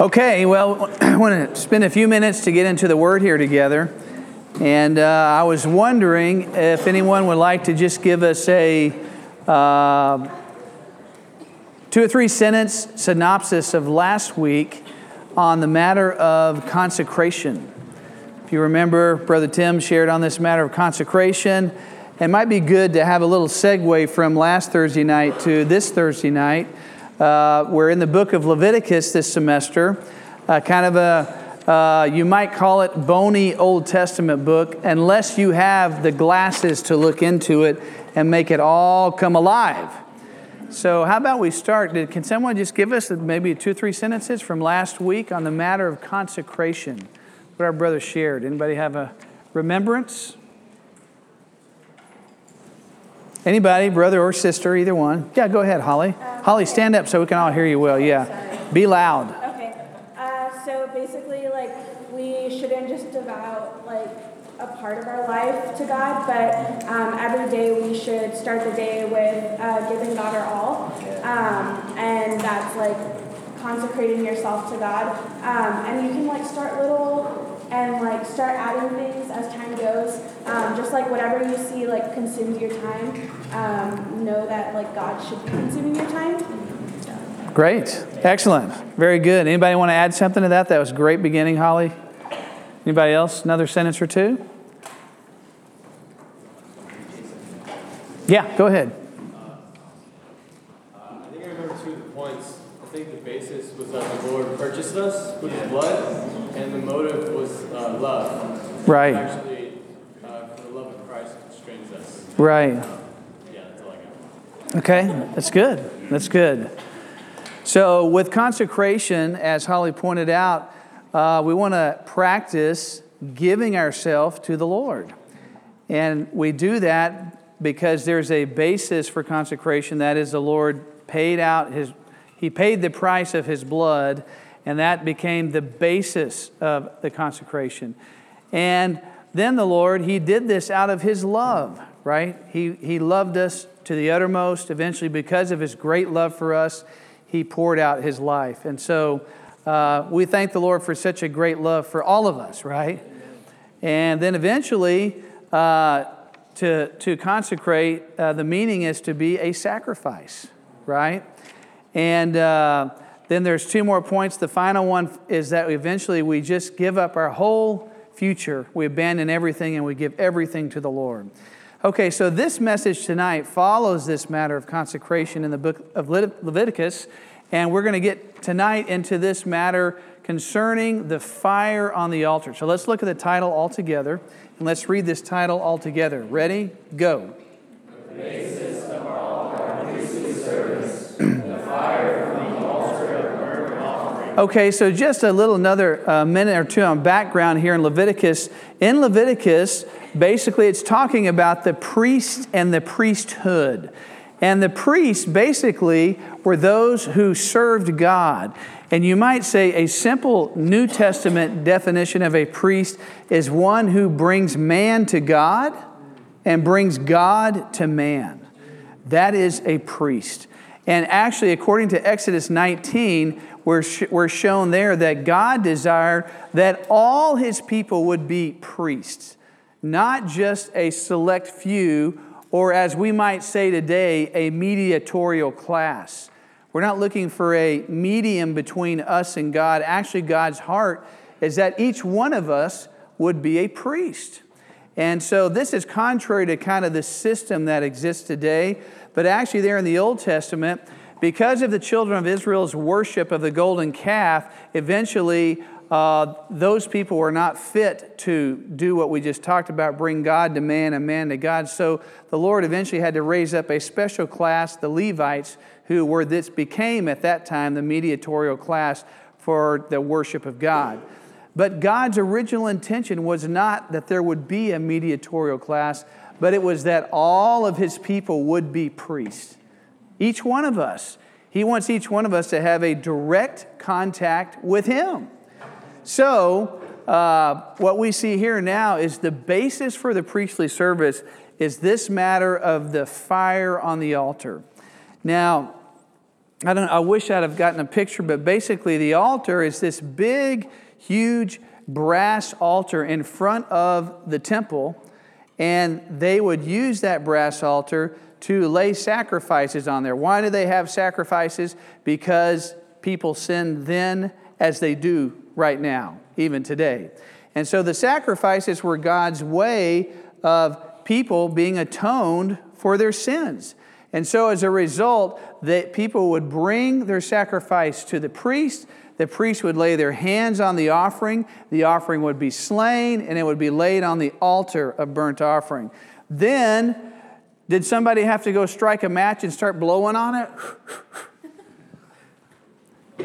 Okay, well, I want to spend a few minutes to get into the Word here together. And uh, I was wondering if anyone would like to just give us a uh, two or three sentence synopsis of last week on the matter of consecration. If you remember, Brother Tim shared on this matter of consecration. It might be good to have a little segue from last Thursday night to this Thursday night uh, we're in the book of Leviticus this semester, uh, kind of a, uh, you might call it bony Old Testament book, unless you have the glasses to look into it and make it all come alive. So, how about we start? Can someone just give us maybe two or three sentences from last week on the matter of consecration? What our brother shared. Anybody have a remembrance? Anybody, brother or sister, either one. Yeah, go ahead, Holly. Um, Holly, stand up so we can all hear you well. Yeah. Sorry. Be loud. Okay. Uh, so basically, like, we shouldn't just devote, like, a part of our life to God, but um, every day we should start the day with uh, giving God our all. Um, and that's like consecrating yourself to God. Um, and you can like start little and like start adding things as time goes. Um, just like whatever you see like consumes your time, um, know that like God should be consuming your time. Great, excellent, very good. Anybody want to add something to that? That was a great beginning, Holly. Anybody else? Another sentence or two? Yeah, go ahead. Uh, I think I remember two of the points. I think the basis was that the Lord purchased us with His blood, and the motive was uh, love. Right. Actually, uh, for the love of Christ constrains us. Right. yeah, that's all I got. Okay, that's good. That's good. So, with consecration, as Holly pointed out, uh, we want to practice giving ourselves to the Lord. And we do that because there's a basis for consecration. That is, the Lord paid out his, he paid the price of his blood and that became the basis of the consecration. And then the Lord, He did this out of His love, right? He, he loved us to the uttermost. Eventually, because of His great love for us, He poured out His life. And so uh, we thank the Lord for such a great love for all of us, right? And then eventually, uh, to, to consecrate, uh, the meaning is to be a sacrifice, right? And uh, then there's two more points. The final one is that eventually we just give up our whole future. We abandon everything and we give everything to the Lord. Okay, so this message tonight follows this matter of consecration in the book of Leviticus, and we're going to get tonight into this matter concerning the fire on the altar. So let's look at the title all together, and let's read this title all together. Ready? Go. Okay, so just a little another uh, minute or two on background here in Leviticus. In Leviticus, basically, it's talking about the priest and the priesthood. And the priests basically were those who served God. And you might say a simple New Testament definition of a priest is one who brings man to God and brings God to man. That is a priest. And actually, according to Exodus 19, we're, sh- we're shown there that God desired that all his people would be priests, not just a select few, or as we might say today, a mediatorial class. We're not looking for a medium between us and God. Actually, God's heart is that each one of us would be a priest. And so this is contrary to kind of the system that exists today. But actually, there in the Old Testament, because of the children of Israel's worship of the golden calf, eventually uh, those people were not fit to do what we just talked about bring God to man and man to God. So the Lord eventually had to raise up a special class, the Levites, who were this became at that time the mediatorial class for the worship of God. But God's original intention was not that there would be a mediatorial class, but it was that all of his people would be priests. Each one of us. He wants each one of us to have a direct contact with Him. So, uh, what we see here now is the basis for the priestly service is this matter of the fire on the altar. Now, I don't I wish I'd have gotten a picture, but basically the altar is this big, huge brass altar in front of the temple, and they would use that brass altar to lay sacrifices on there. Why do they have sacrifices? Because people sinned then as they do right now, even today. And so the sacrifices were God's way of people being atoned for their sins. And so as a result, that people would bring their sacrifice to the priest. The priest would lay their hands on the offering. The offering would be slain and it would be laid on the altar of burnt offering. Then, did somebody have to go strike a match and start blowing on it?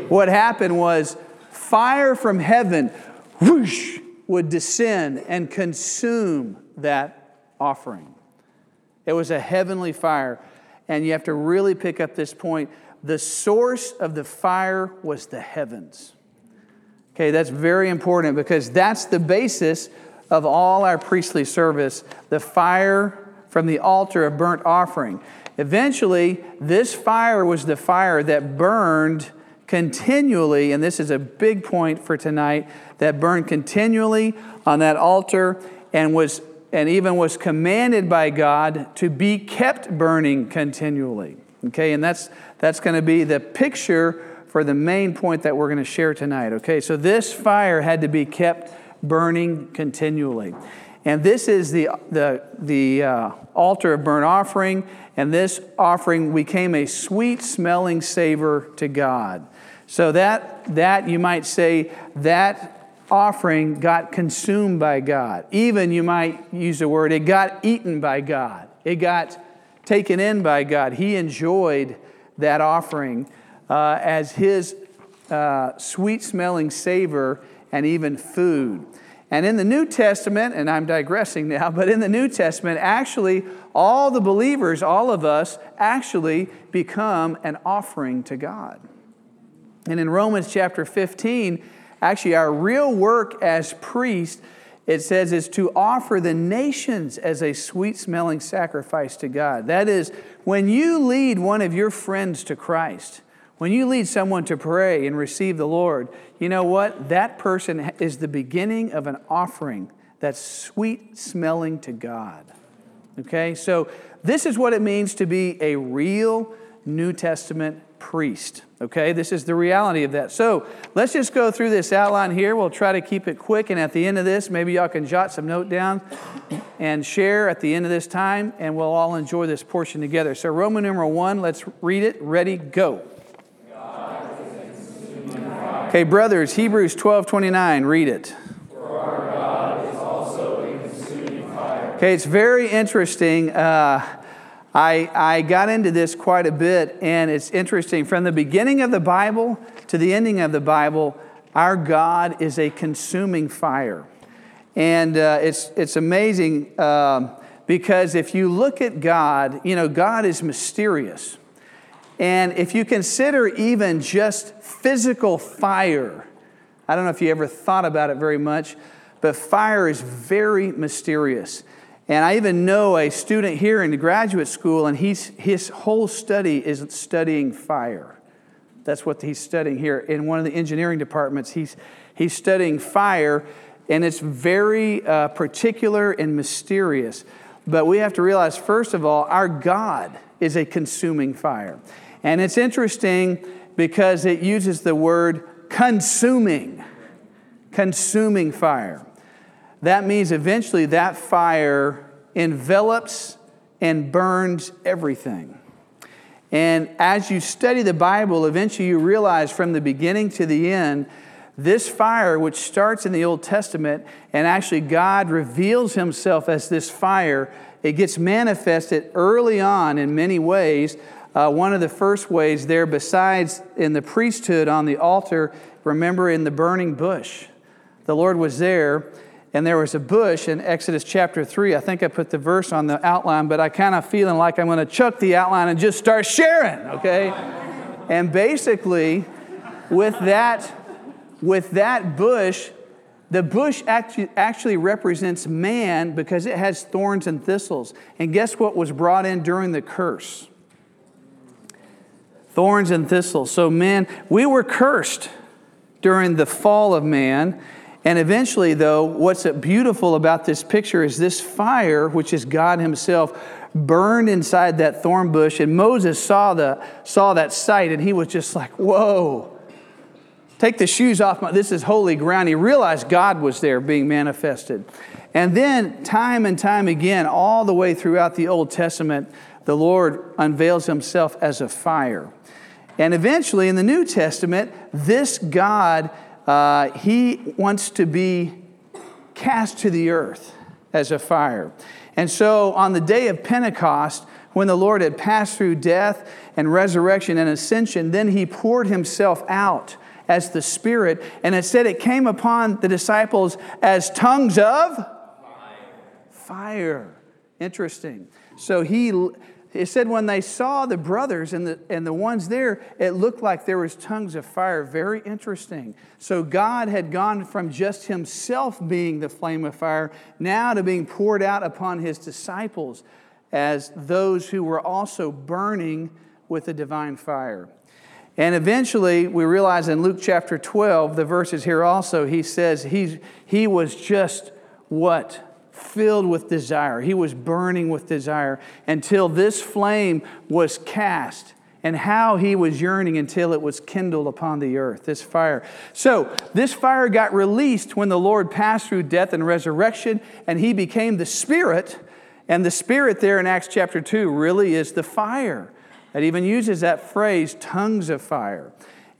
what happened was fire from heaven whoosh, would descend and consume that offering. It was a heavenly fire. And you have to really pick up this point. The source of the fire was the heavens. Okay, that's very important because that's the basis of all our priestly service the fire from the altar of burnt offering. Eventually, this fire was the fire that burned continually, and this is a big point for tonight, that burned continually on that altar and was and even was commanded by God to be kept burning continually. Okay, and that's that's going to be the picture for the main point that we're going to share tonight. Okay, so this fire had to be kept burning continually. And this is the, the, the uh, altar of burnt offering, and this offering became a sweet smelling savor to God. So that, that you might say, that offering got consumed by God. Even you might use the word, it got eaten by God. It got taken in by God. He enjoyed that offering uh, as his uh, sweet smelling savor and even food. And in the New Testament, and I'm digressing now, but in the New Testament, actually, all the believers, all of us, actually become an offering to God. And in Romans chapter 15, actually, our real work as priests, it says, is to offer the nations as a sweet smelling sacrifice to God. That is, when you lead one of your friends to Christ, when you lead someone to pray and receive the Lord, you know what? That person is the beginning of an offering that's sweet smelling to God. Okay? So, this is what it means to be a real New Testament priest. Okay, this is the reality of that. So let's just go through this outline here. We'll try to keep it quick, and at the end of this, maybe y'all can jot some note down and share at the end of this time, and we'll all enjoy this portion together. So, Roman numeral one, let's read it. Ready, go. Okay, brothers, Hebrews 12 29, read it. Okay, it's very interesting. Uh, I, I got into this quite a bit, and it's interesting. From the beginning of the Bible to the ending of the Bible, our God is a consuming fire. And uh, it's, it's amazing um, because if you look at God, you know, God is mysterious. And if you consider even just physical fire, I don't know if you ever thought about it very much, but fire is very mysterious. And I even know a student here in the graduate school, and he's, his whole study is studying fire. That's what he's studying here. In one of the engineering departments, he's, he's studying fire, and it's very uh, particular and mysterious. But we have to realize, first of all, our God is a consuming fire. And it's interesting because it uses the word consuming, consuming fire that means eventually that fire envelops and burns everything. And as you study the Bible, eventually you realize from the beginning to the end, this fire, which starts in the Old Testament, and actually God reveals himself as this fire, it gets manifested early on in many ways. Uh, one of the first ways there, besides in the priesthood on the altar, remember in the burning bush. The Lord was there and there was a bush in Exodus chapter 3. I think I put the verse on the outline, but I kind of feeling like I'm going to chuck the outline and just start sharing, okay? And basically, with that, with that bush, the bush actually, actually represents man because it has thorns and thistles. And guess what was brought in during the curse? Thorns and thistles. So, man, we were cursed during the fall of man. And eventually, though, what's beautiful about this picture is this fire, which is God Himself, burned inside that thorn bush. And Moses saw, the, saw that sight and he was just like, whoa. Take the shoes off. My, this is holy ground. He realized God was there being manifested. And then, time and time again, all the way throughout the Old Testament, the Lord unveils himself as a fire. And eventually, in the New Testament, this God, uh, he wants to be cast to the earth as a fire. And so, on the day of Pentecost, when the Lord had passed through death and resurrection and ascension, then he poured himself out as the Spirit. And it said it came upon the disciples as tongues of fire. fire. Interesting. So he it said when they saw the brothers and the, and the ones there, it looked like there was tongues of fire. Very interesting. So God had gone from just himself being the flame of fire now to being poured out upon his disciples as those who were also burning with the divine fire. And eventually, we realize in Luke chapter 12, the verses here also, he says he, he was just what? Filled with desire. He was burning with desire until this flame was cast and how he was yearning until it was kindled upon the earth, this fire. So, this fire got released when the Lord passed through death and resurrection, and he became the Spirit. And the Spirit there in Acts chapter 2 really is the fire. It even uses that phrase, tongues of fire.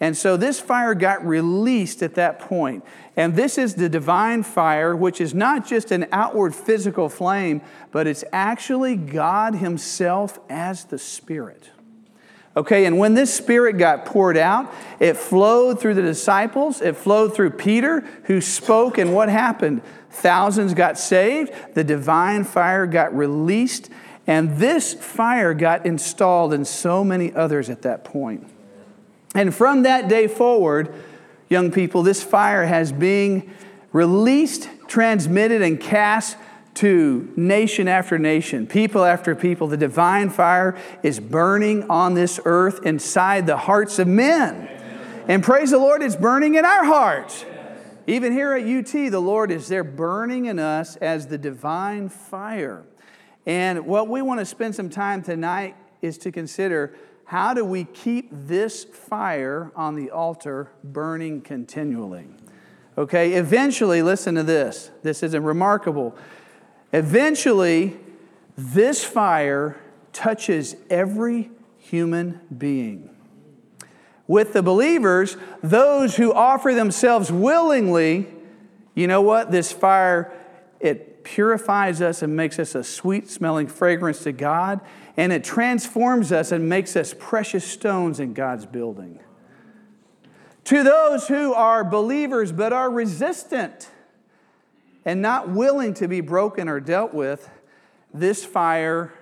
And so this fire got released at that point. And this is the divine fire, which is not just an outward physical flame, but it's actually God Himself as the Spirit. Okay, and when this Spirit got poured out, it flowed through the disciples, it flowed through Peter, who spoke, and what happened? Thousands got saved, the divine fire got released, and this fire got installed in so many others at that point. And from that day forward, young people, this fire has been released, transmitted, and cast to nation after nation, people after people. The divine fire is burning on this earth inside the hearts of men. And praise the Lord, it's burning in our hearts. Even here at UT, the Lord is there burning in us as the divine fire. And what we want to spend some time tonight is to consider how do we keep this fire on the altar burning continually? Okay, eventually, listen to this. This is remarkable. Eventually, this fire touches every human being. With the believers, those who offer themselves willingly, you know what? This fire, it purifies us and makes us a sweet smelling fragrance to God and it transforms us and makes us precious stones in God's building. To those who are believers but are resistant and not willing to be broken or dealt with, this fire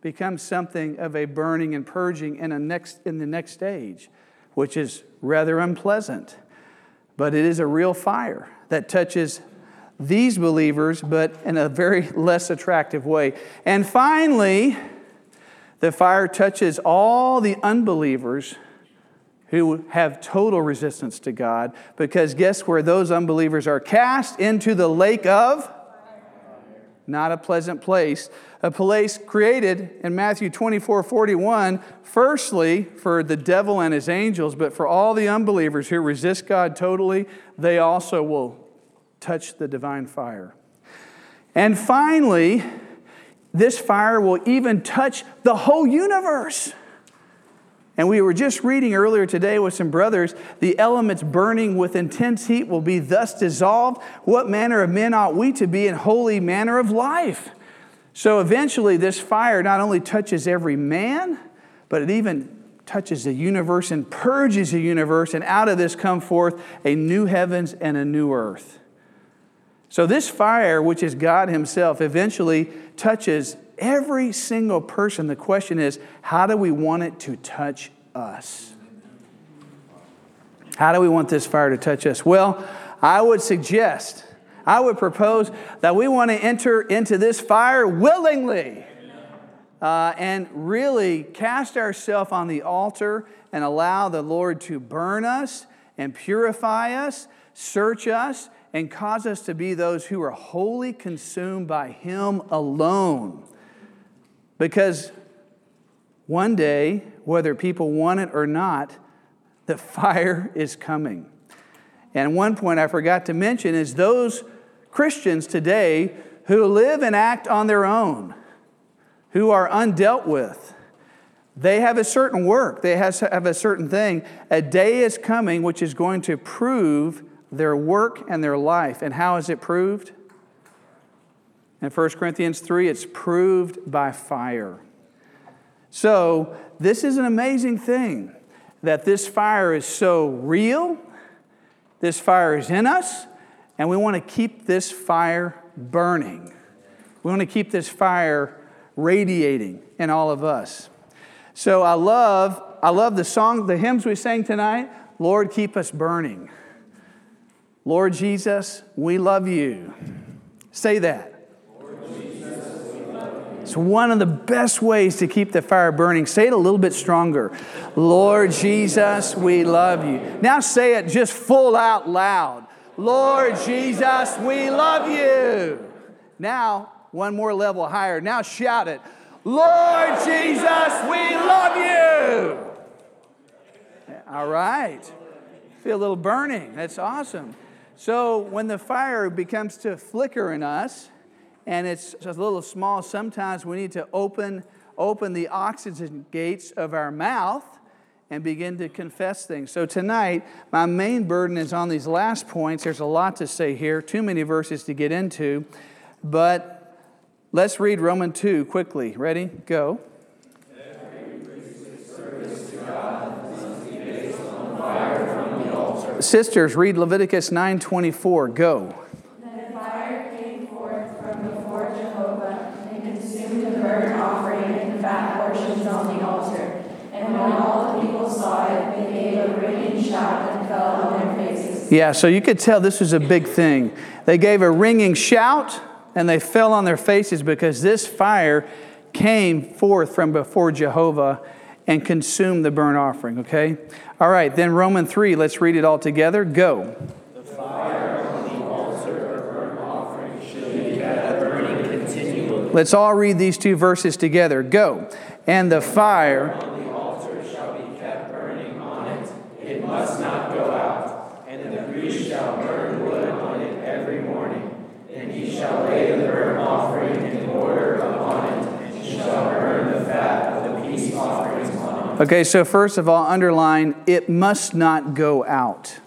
becomes something of a burning and purging in, a next, in the next stage, which is rather unpleasant. But it is a real fire that touches these believers, but in a very less attractive way. And finally, the fire touches all the unbelievers who have total resistance to God because guess where those unbelievers are cast? Into the lake of? Not a pleasant place. A place created in Matthew 24 41 firstly for the devil and his angels but for all the unbelievers who resist God totally they also will touch the divine fire and finally this fire will even touch the whole universe. And we were just reading earlier today with some brothers the elements burning with intense heat will be thus dissolved. What manner of men ought we to be in holy manner of life? So eventually, this fire not only touches every man, but it even touches the universe and purges the universe, and out of this come forth a new heavens and a new earth. So, this fire, which is God Himself, eventually touches every single person. The question is, how do we want it to touch us? How do we want this fire to touch us? Well, I would suggest, I would propose that we want to enter into this fire willingly. uh, and really cast ourselves on the altar and allow the Lord to burn us and purify us, search us, and cause us to be those who are wholly consumed by Him alone. Because one day, whether people want it or not, the fire is coming. And one point I forgot to mention is those Christians today who live and act on their own who are undealt with. They have a certain work, they have a certain thing. A day is coming which is going to prove their work and their life. And how is it proved? In 1 Corinthians 3, it's proved by fire. So, this is an amazing thing that this fire is so real, this fire is in us, and we want to keep this fire burning. We want to keep this fire radiating in all of us. So I love, I love the song, the hymns we sang tonight. Lord, keep us burning. Lord Jesus, we love you. Say that. It's one of the best ways to keep the fire burning. Say it a little bit stronger. Lord Jesus, we love you. Now say it just full out loud. Lord Jesus, we love you. Now one more level higher. Now shout it. Lord Jesus, we love you. All right. Feel a little burning. That's awesome. So when the fire becomes to flicker in us, and it's a little small, sometimes we need to open, open the oxygen gates of our mouth and begin to confess things. So tonight, my main burden is on these last points. There's a lot to say here, too many verses to get into, but Let's read Romans 2 quickly. Ready? Go. Sisters, read Leviticus 9:24. Go. Then fire came forth from before Jehovah and consumed the burnt offering and the fat portions on the altar. And when all the people saw it, they gave a ringing shout and fell on their faces. Yeah, so you could tell this was a big thing. They gave a ringing shout and they fell on their faces because this fire came forth from before Jehovah and consume the burnt offering, okay? All right, then Romans 3, let's read it all together. Go. The fire on the altar of burnt offering should be kept burning continually. Let's all read these two verses together. Go. And the fire on the altar shall be kept burning on it. It must not go out. And the priest shall burn wood on it every morning. And he shall lay the burnt offering in order upon it, and shall burn the fat of the peace offerings on it. Okay, so first of all, underline it must not go out.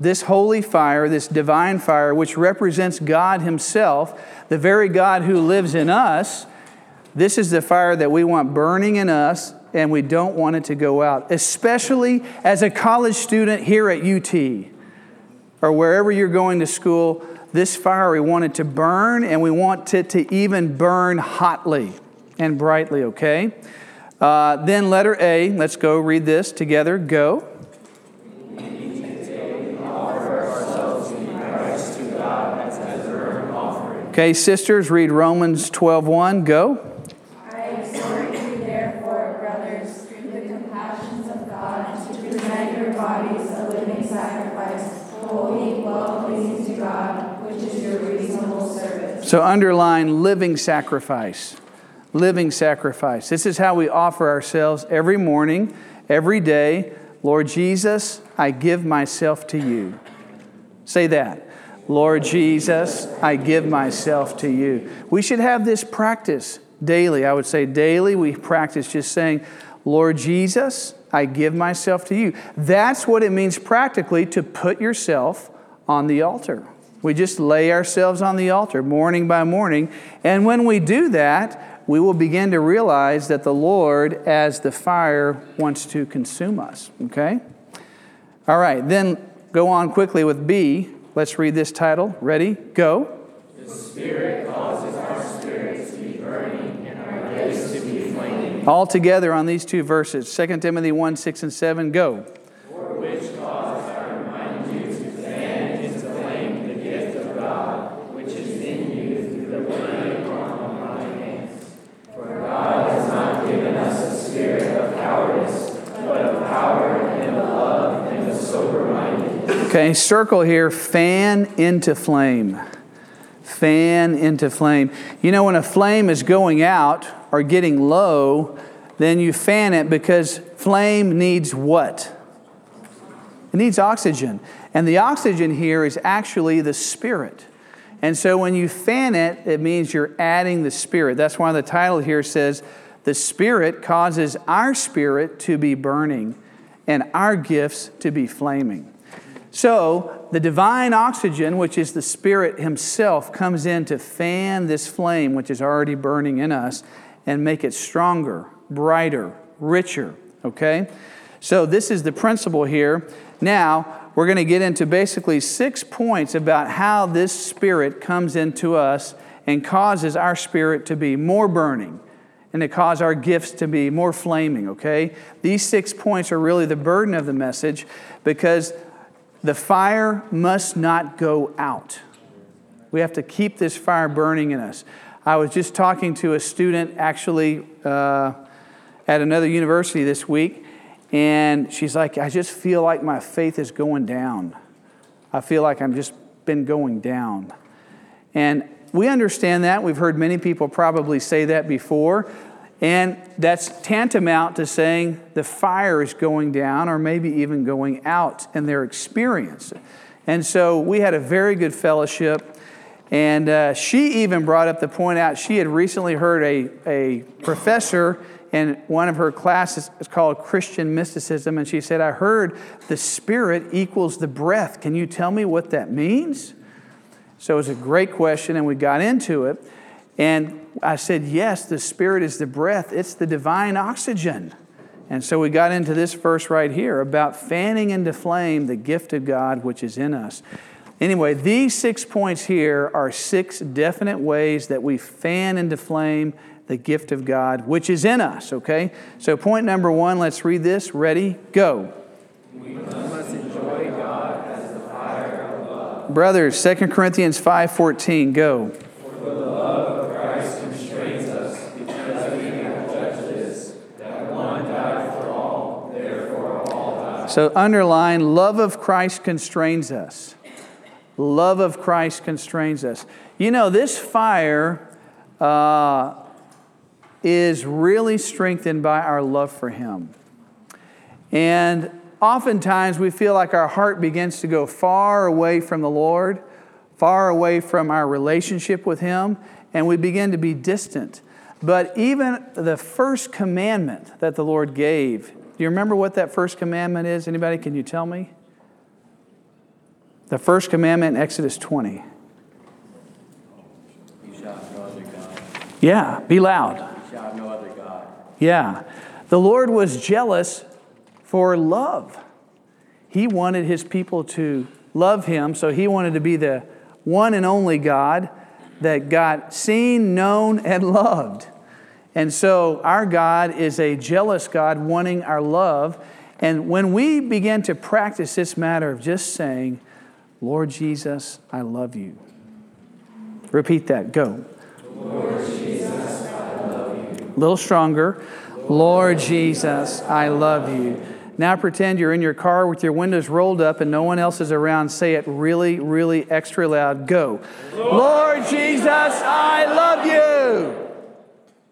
This holy fire, this divine fire, which represents God Himself, the very God who lives in us, this is the fire that we want burning in us, and we don't want it to go out, especially as a college student here at UT or wherever you're going to school this fire, we want it to burn and we want it to even burn hotly and brightly, okay? Uh, then, letter A, let's go read this together. Go. Okay, sisters, read Romans 12 1. Go. I therefore, brothers, through the compassions of God, to present your bodies a living sacrifice, holy, well pleasing to God, which is your reasonable service. So, underline living sacrifice. Living sacrifice. This is how we offer ourselves every morning, every day. Lord Jesus, I give myself to you. Say that. Lord Jesus, I give myself to you. We should have this practice daily. I would say daily we practice just saying, Lord Jesus, I give myself to you. That's what it means practically to put yourself on the altar. We just lay ourselves on the altar morning by morning. And when we do that, we will begin to realize that the Lord, as the fire, wants to consume us. Okay? All right, then go on quickly with B. Let's read this title. Ready? Go. The Spirit causes our spirits to be burning and our to be flaming. All together on these two verses 2 Timothy 1 6 and 7. Go. For which cause I remind you to fan into flame the gift of God, which is in you through the laying on of my hands. For God Okay, circle here, fan into flame. Fan into flame. You know, when a flame is going out or getting low, then you fan it because flame needs what? It needs oxygen. And the oxygen here is actually the spirit. And so when you fan it, it means you're adding the spirit. That's why the title here says, The Spirit causes our spirit to be burning and our gifts to be flaming. So the divine oxygen, which is the Spirit Himself, comes in to fan this flame, which is already burning in us, and make it stronger, brighter, richer. Okay? So this is the principle here. Now, we're going to get into basically six points about how this spirit comes into us and causes our spirit to be more burning and to cause our gifts to be more flaming, okay? These six points are really the burden of the message because the fire must not go out. We have to keep this fire burning in us. I was just talking to a student actually uh, at another university this week, and she's like, I just feel like my faith is going down. I feel like I've just been going down. And we understand that. We've heard many people probably say that before. And that's tantamount to saying the fire is going down or maybe even going out in their experience. And so we had a very good fellowship. And uh, she even brought up the point out she had recently heard a, a professor in one of her classes is called Christian Mysticism, and she said, I heard the spirit equals the breath. Can you tell me what that means? So it was a great question, and we got into it. And I said, Yes, the spirit is the breath, it's the divine oxygen. And so we got into this verse right here about fanning into flame the gift of God which is in us. Anyway, these six points here are six definite ways that we fan into flame the gift of God which is in us, okay? So, point number one, let's read this. Ready? Go. We must enjoy God as the fire of love. Brothers, 2 Corinthians 5.14, go. For the love of Christ constrains us, because we have judged this, that one died for all, therefore all died. So, underline, love of Christ constrains us. Love of Christ constrains us. You know, this fire... Uh, is really strengthened by our love for Him. And oftentimes we feel like our heart begins to go far away from the Lord, far away from our relationship with Him, and we begin to be distant. But even the first commandment that the Lord gave, do you remember what that first commandment is? Anybody, can you tell me? The first commandment in Exodus 20. Yeah, be loud no. Yeah. The Lord was jealous for love. He wanted his people to love him, so he wanted to be the one and only God that got seen, known, and loved. And so our God is a jealous God wanting our love. And when we begin to practice this matter of just saying, Lord Jesus, I love you. Repeat that. Go. Lord Jesus, a little stronger. Lord Jesus, I love you. Now pretend you're in your car with your windows rolled up and no one else is around. Say it really, really extra loud. Go. Lord, Lord Jesus, I love you.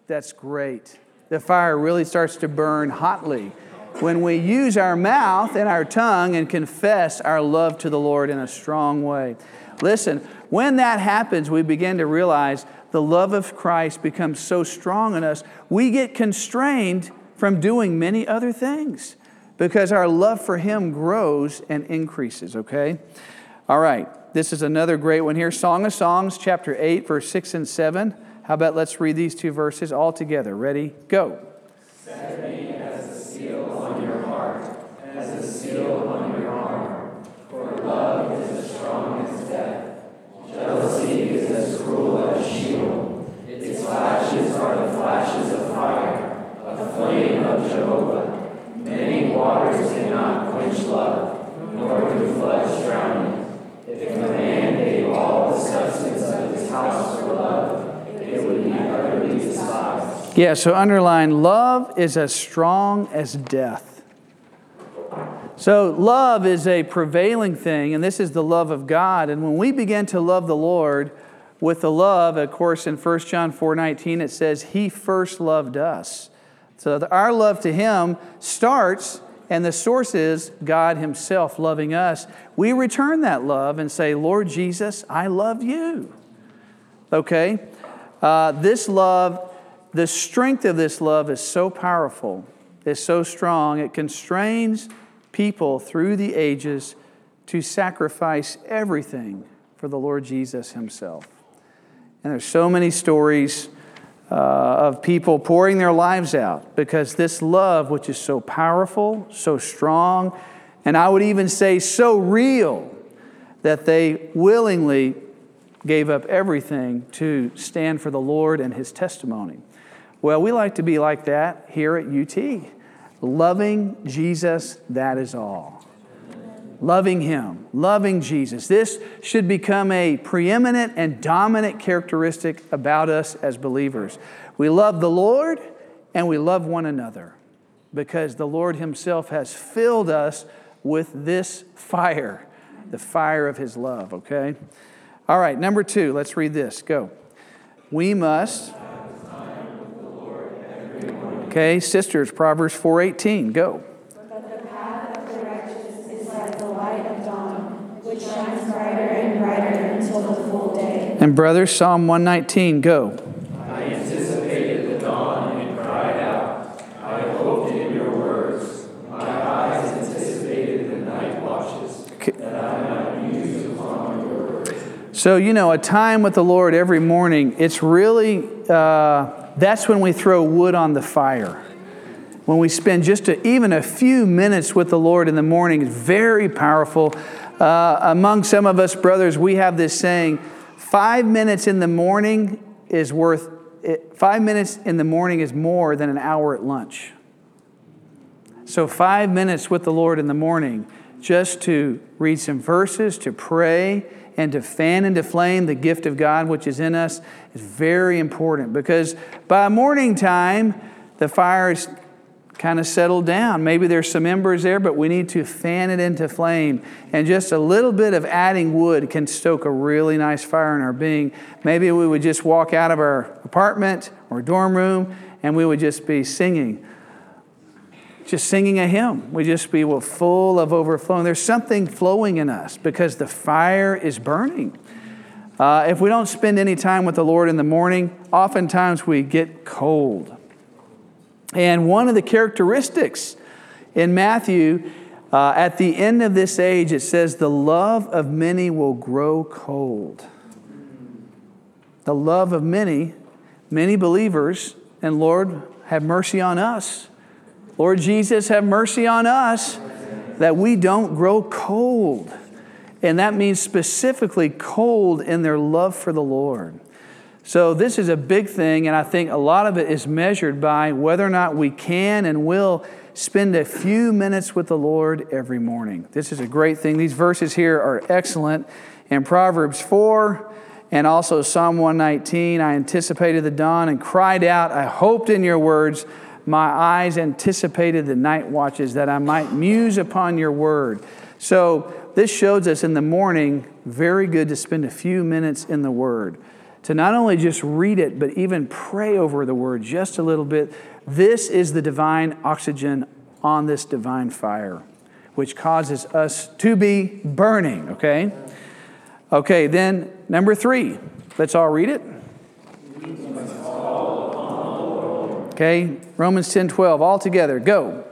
That's great. The fire really starts to burn hotly when we use our mouth and our tongue and confess our love to the Lord in a strong way. Listen, when that happens, we begin to realize the love of Christ becomes so strong in us, we get constrained from doing many other things because our love for Him grows and increases, okay? All right, this is another great one here Song of Songs, chapter 8, verse 6 and 7. How about let's read these two verses all together? Ready? Go. Set me as a seal on your heart, as a seal on your arm, for love is as strong as death. Jealousy is as cruel as Sheol. Its flashes are the flashes of fire, a flame of Jehovah. Many waters cannot quench love, nor do floods drown it. If a man gave all the substance of his house for love, it would be utterly despised. Yeah, so underline love is as strong as death. So, love is a prevailing thing, and this is the love of God. And when we begin to love the Lord with the love, of course, in 1 John 4 19, it says, He first loved us. So, our love to Him starts, and the source is God Himself loving us. We return that love and say, Lord Jesus, I love you. Okay? Uh, this love, the strength of this love is so powerful, is so strong, it constrains people through the ages to sacrifice everything for the Lord Jesus Himself. And there's so many stories uh, of people pouring their lives out because this love, which is so powerful, so strong, and I would even say so real, that they willingly gave up everything to stand for the Lord and His testimony. Well, we like to be like that here at UT. Loving Jesus, that is all. Loving Him, loving Jesus. This should become a preeminent and dominant characteristic about us as believers. We love the Lord and we love one another because the Lord Himself has filled us with this fire, the fire of His love, okay? All right, number two, let's read this. Go. We must Okay, sisters, Proverbs 4:18. Go. But the path of the righteous is like the light of dawn, which shines brighter and brighter until the full day. And brothers, Psalm 119. Go. I anticipated the dawn and cried out. I hoped in your words. My eyes anticipated the night watches, that I might muse upon your words. So, you know, a time with the Lord every morning, it's really, uh, that's when we throw wood on the fire. When we spend just a, even a few minutes with the Lord in the morning, it's very powerful. Uh, among some of us brothers, we have this saying five minutes in the morning is worth, five minutes in the morning is more than an hour at lunch. So, five minutes with the Lord in the morning just to read some verses, to pray, and to fan into flame the gift of God which is in us is very important because by morning time, the fire is kind of settled down. Maybe there's some embers there, but we need to fan it into flame. And just a little bit of adding wood can stoke a really nice fire in our being. Maybe we would just walk out of our apartment or dorm room and we would just be singing just singing a hymn. We just be full of overflowing. There's something flowing in us because the fire is burning. Uh, if we don't spend any time with the Lord in the morning, oftentimes we get cold. And one of the characteristics in Matthew, uh, at the end of this age, it says, The love of many will grow cold. The love of many, many believers, and Lord, have mercy on us Lord Jesus, have mercy on us that we don't grow cold. And that means specifically cold in their love for the Lord. So, this is a big thing, and I think a lot of it is measured by whether or not we can and will spend a few minutes with the Lord every morning. This is a great thing. These verses here are excellent. In Proverbs 4 and also Psalm 119, I anticipated the dawn and cried out, I hoped in your words. My eyes anticipated the night watches that I might muse upon your word. So, this shows us in the morning, very good to spend a few minutes in the word. To not only just read it, but even pray over the word just a little bit. This is the divine oxygen on this divine fire, which causes us to be burning, okay? Okay, then number three, let's all read it. Okay, Romans 10 12, all together, go.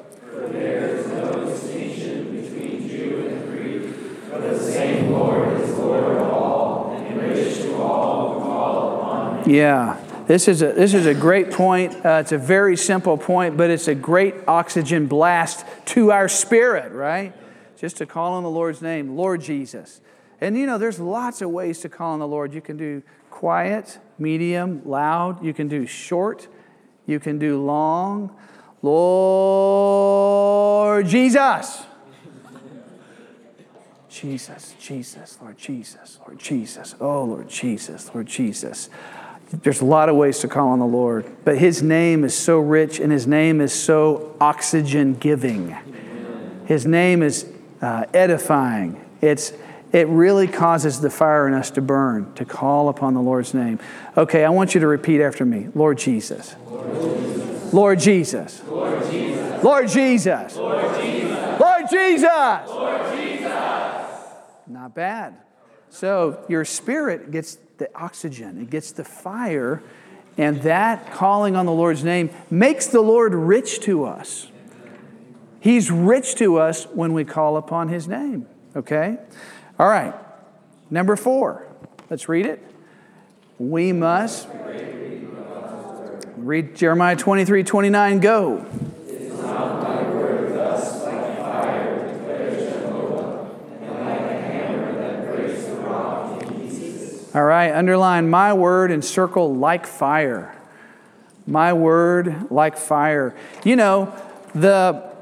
Yeah. This is, a, this is a great point. Uh, it's a very simple point, but it's a great oxygen blast to our spirit, right? Just to call on the Lord's name, Lord Jesus. And you know, there's lots of ways to call on the Lord. You can do quiet, medium, loud. You can do short. You can do long. Lord Jesus. Jesus, Jesus, Lord Jesus, Lord Jesus. Oh, Lord Jesus, Lord Jesus. There's a lot of ways to call on the Lord, but His name is so rich and His name is so oxygen giving. His name is uh, edifying. It's, it really causes the fire in us to burn, to call upon the Lord's name. Okay, I want you to repeat after me Lord Jesus. Lord Jesus. Lord Jesus. Lord Jesus. Lord Jesus. Not bad. So your spirit gets the oxygen, it gets the fire, and that calling on the Lord's name makes the Lord rich to us. He's rich to us when we call upon his name. Okay? All right. Number four. Let's read it. We must read Jeremiah 23 29. Go. All right, underline my word and circle like fire. My word like fire. You know, the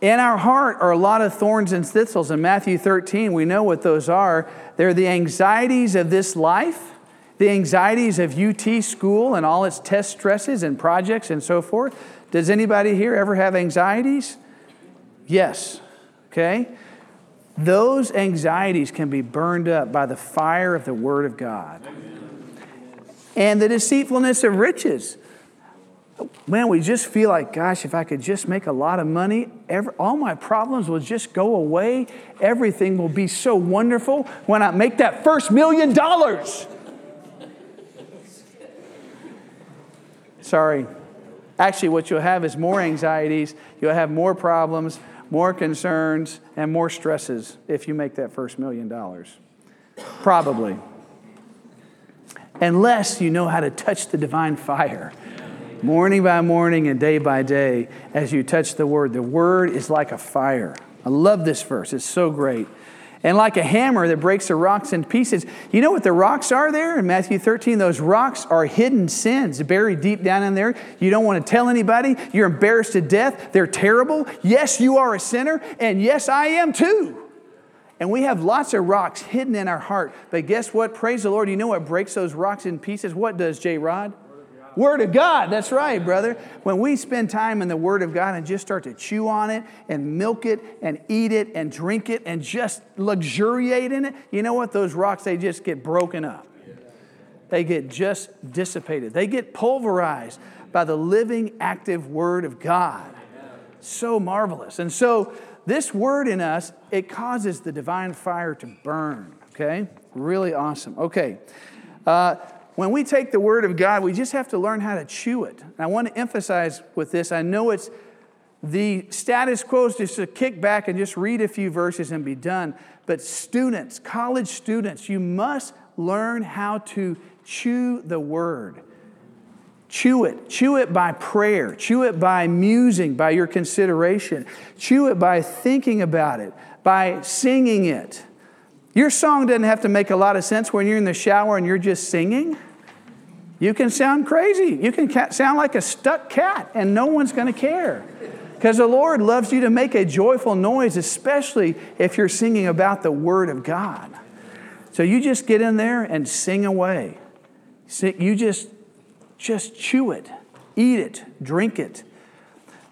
in our heart are a lot of thorns and thistles. In Matthew 13, we know what those are. They're the anxieties of this life, the anxieties of UT school and all its test stresses and projects and so forth. Does anybody here ever have anxieties? Yes. Okay? Those anxieties can be burned up by the fire of the Word of God. And the deceitfulness of riches. Man, we just feel like, gosh, if I could just make a lot of money, every, all my problems will just go away. Everything will be so wonderful when I make that first million dollars. Sorry. Actually, what you'll have is more anxieties, you'll have more problems, more concerns, and more stresses if you make that first million dollars. Probably. Unless you know how to touch the divine fire morning by morning and day by day as you touch the word. The word is like a fire. I love this verse, it's so great. And like a hammer that breaks the rocks in pieces. You know what the rocks are there in Matthew 13? Those rocks are hidden sins buried deep down in there. You don't want to tell anybody. You're embarrassed to death. They're terrible. Yes, you are a sinner. And yes, I am too. And we have lots of rocks hidden in our heart. But guess what? Praise the Lord. You know what breaks those rocks in pieces? What does J Rod? Word of God, that's right, brother. When we spend time in the Word of God and just start to chew on it and milk it and eat it and drink it and just luxuriate in it, you know what? Those rocks, they just get broken up. They get just dissipated. They get pulverized by the living, active Word of God. So marvelous. And so, this Word in us, it causes the divine fire to burn, okay? Really awesome. Okay. Uh, when we take the Word of God, we just have to learn how to chew it. And I want to emphasize with this, I know it's the status quo is just to kick back and just read a few verses and be done. But students, college students, you must learn how to chew the Word. Chew it. Chew it by prayer. Chew it by musing, by your consideration. Chew it by thinking about it, by singing it. Your song doesn't have to make a lot of sense when you're in the shower and you're just singing. You can sound crazy. You can sound like a stuck cat, and no one's going to care. Because the Lord loves you to make a joyful noise, especially if you're singing about the Word of God. So you just get in there and sing away. You just, just chew it, eat it, drink it.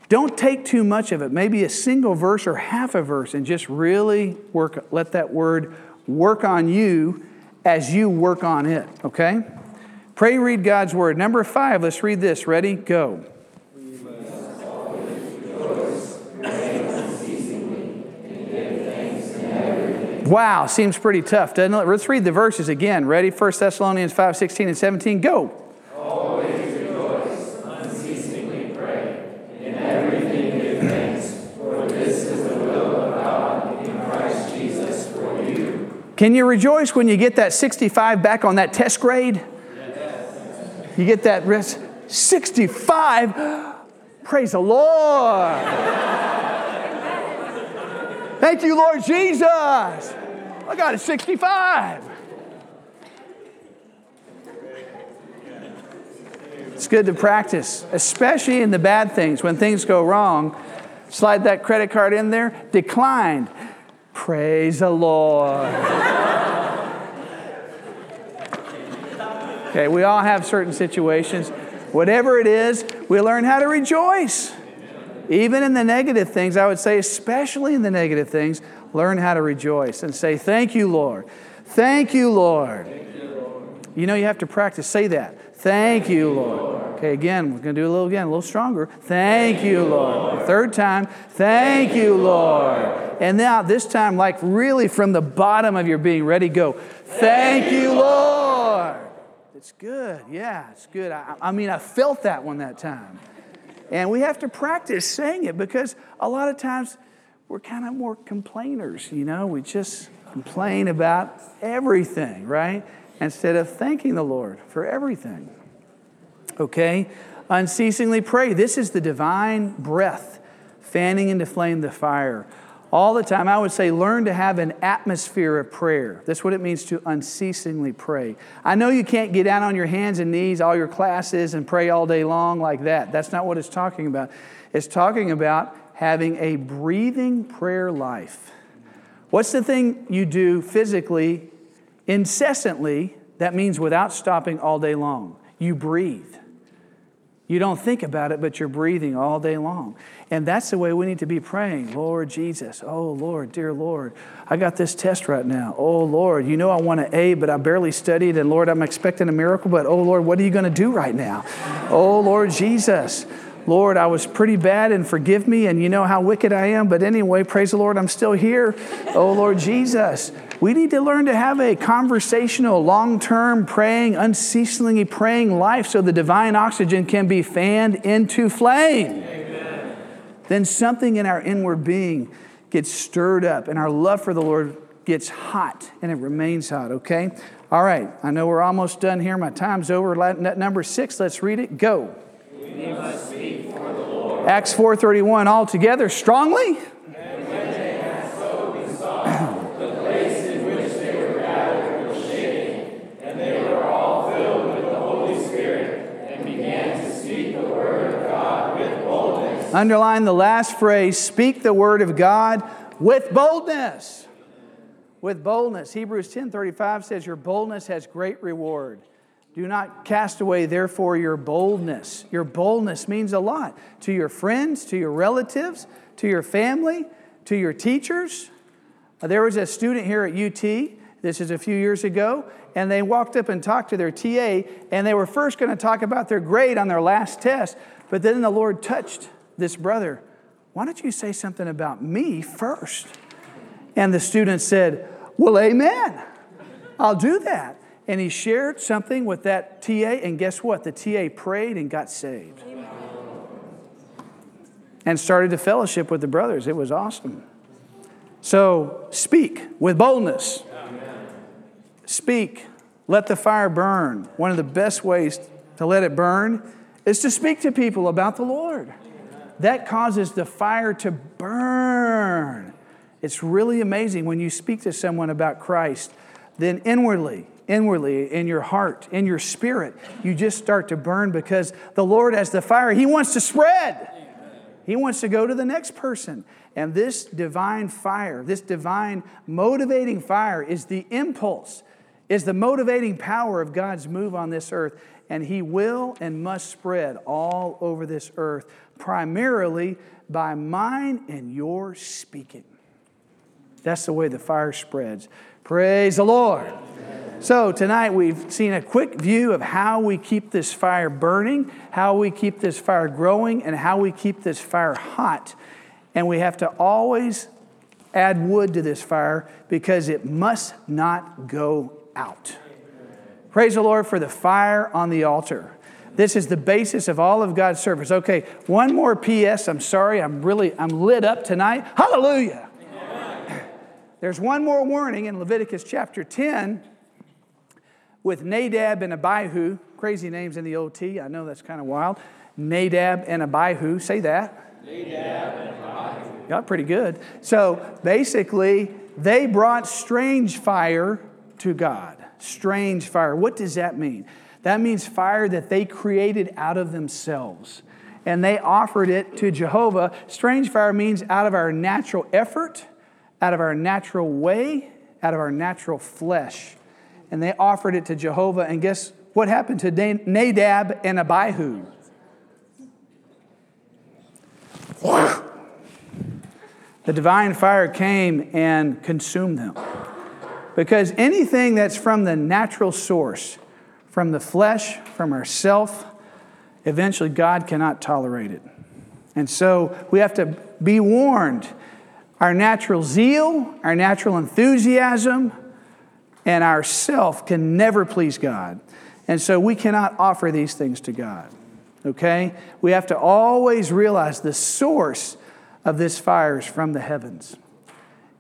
Don't take too much of it, maybe a single verse or half a verse, and just really work, let that word work on you as you work on it, okay? Pray, read God's word. Number five, let's read this. Ready? Go. Wow, seems pretty tough, doesn't it? Let's read the verses again. Ready? 1 Thessalonians 5 16 and 17. Go. Can you rejoice when you get that 65 back on that test grade? You get that risk. 65? Praise the Lord. Thank you, Lord Jesus. I got a 65. It's good to practice, especially in the bad things. When things go wrong, slide that credit card in there, declined. Praise the Lord. okay, we all have certain situations. Whatever it is, we learn how to rejoice. Even in the negative things, I would say, especially in the negative things, learn how to rejoice and say, Thank you, Lord. Thank you, Lord. You know, you have to practice. Say that. Thank you, Lord. Okay, again, we're going to do a little again, a little stronger. Thank you, Lord. Third time, thank you, Lord. And now, this time, like really from the bottom of your being, ready, go. Thank you, Lord. It's good. Yeah, it's good. I, I mean, I felt that one that time. And we have to practice saying it because a lot of times we're kind of more complainers, you know? We just complain about everything, right? Instead of thanking the Lord for everything. Okay? Unceasingly pray. This is the divine breath fanning into flame the fire. All the time, I would say, learn to have an atmosphere of prayer. That's what it means to unceasingly pray. I know you can't get down on your hands and knees all your classes and pray all day long like that. That's not what it's talking about. It's talking about having a breathing prayer life. What's the thing you do physically, incessantly, that means without stopping all day long? You breathe. You don't think about it, but you're breathing all day long. And that's the way we need to be praying. Lord Jesus, oh Lord, dear Lord, I got this test right now. Oh Lord, you know I want an A, but I barely studied. And Lord, I'm expecting a miracle, but oh Lord, what are you going to do right now? Oh Lord Jesus. Lord, I was pretty bad and forgive me, and you know how wicked I am, but anyway, praise the Lord, I'm still here. Oh, Lord Jesus. We need to learn to have a conversational, long term praying, unceasingly praying life so the divine oxygen can be fanned into flame. Amen. Then something in our inward being gets stirred up, and our love for the Lord gets hot, and it remains hot, okay? All right, I know we're almost done here. My time's over. Number six, let's read it. Go. Acts 4:31 all together strongly. Underline the last phrase speak the word of God with boldness. With boldness. Hebrews 10:35 says your boldness has great reward. Do not cast away, therefore, your boldness. Your boldness means a lot to your friends, to your relatives, to your family, to your teachers. Uh, there was a student here at UT, this is a few years ago, and they walked up and talked to their TA, and they were first going to talk about their grade on their last test, but then the Lord touched this brother. Why don't you say something about me first? And the student said, Well, amen. I'll do that and he shared something with that TA, and guess what? The TA prayed and got saved. And started to fellowship with the brothers. It was awesome. So speak with boldness. Speak. Let the fire burn. One of the best ways to let it burn is to speak to people about the Lord. That causes the fire to burn. It's really amazing when you speak to someone about Christ, then inwardly inwardly, in your heart, in your spirit, you just start to burn because the Lord, has the fire, He wants to spread. He wants to go to the next person. And this divine fire, this divine motivating fire, is the impulse, is the motivating power of God's move on this earth. And He will and must spread all over this earth, primarily by mine and your speaking. That's the way the fire spreads. Praise the Lord. So, tonight we've seen a quick view of how we keep this fire burning, how we keep this fire growing, and how we keep this fire hot. And we have to always add wood to this fire because it must not go out. Praise the Lord for the fire on the altar. This is the basis of all of God's service. Okay, one more PS. I'm sorry, I'm really I'm lit up tonight. Hallelujah. There's one more warning in Leviticus chapter 10 with Nadab and Abihu. Crazy names in the OT. I know that's kind of wild. Nadab and Abihu. Say that. Nadab and Abihu. Yeah, pretty good. So basically, they brought strange fire to God. Strange fire. What does that mean? That means fire that they created out of themselves. And they offered it to Jehovah. Strange fire means out of our natural effort, out of our natural way, out of our natural flesh and they offered it to Jehovah. And guess what happened to Nadab and Abihu? The divine fire came and consumed them. Because anything that's from the natural source, from the flesh, from ourself, eventually God cannot tolerate it. And so we have to be warned. Our natural zeal, our natural enthusiasm, and our self can never please God. And so we cannot offer these things to God. Okay? We have to always realize the source of this fire is from the heavens.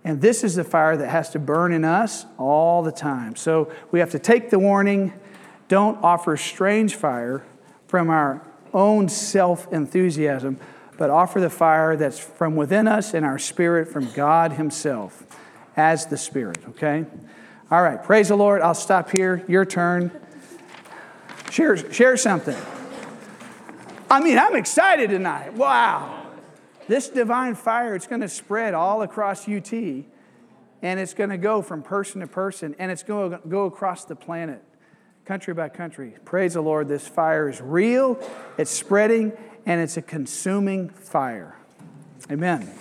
And this is the fire that has to burn in us all the time. So we have to take the warning don't offer strange fire from our own self enthusiasm, but offer the fire that's from within us in our spirit from God Himself as the Spirit, okay? All right, praise the Lord. I'll stop here. Your turn. Share, share something. I mean, I'm excited tonight. Wow. This divine fire, it's going to spread all across UT, and it's going to go from person to person, and it's going to go across the planet, country by country. Praise the Lord. This fire is real, it's spreading, and it's a consuming fire. Amen.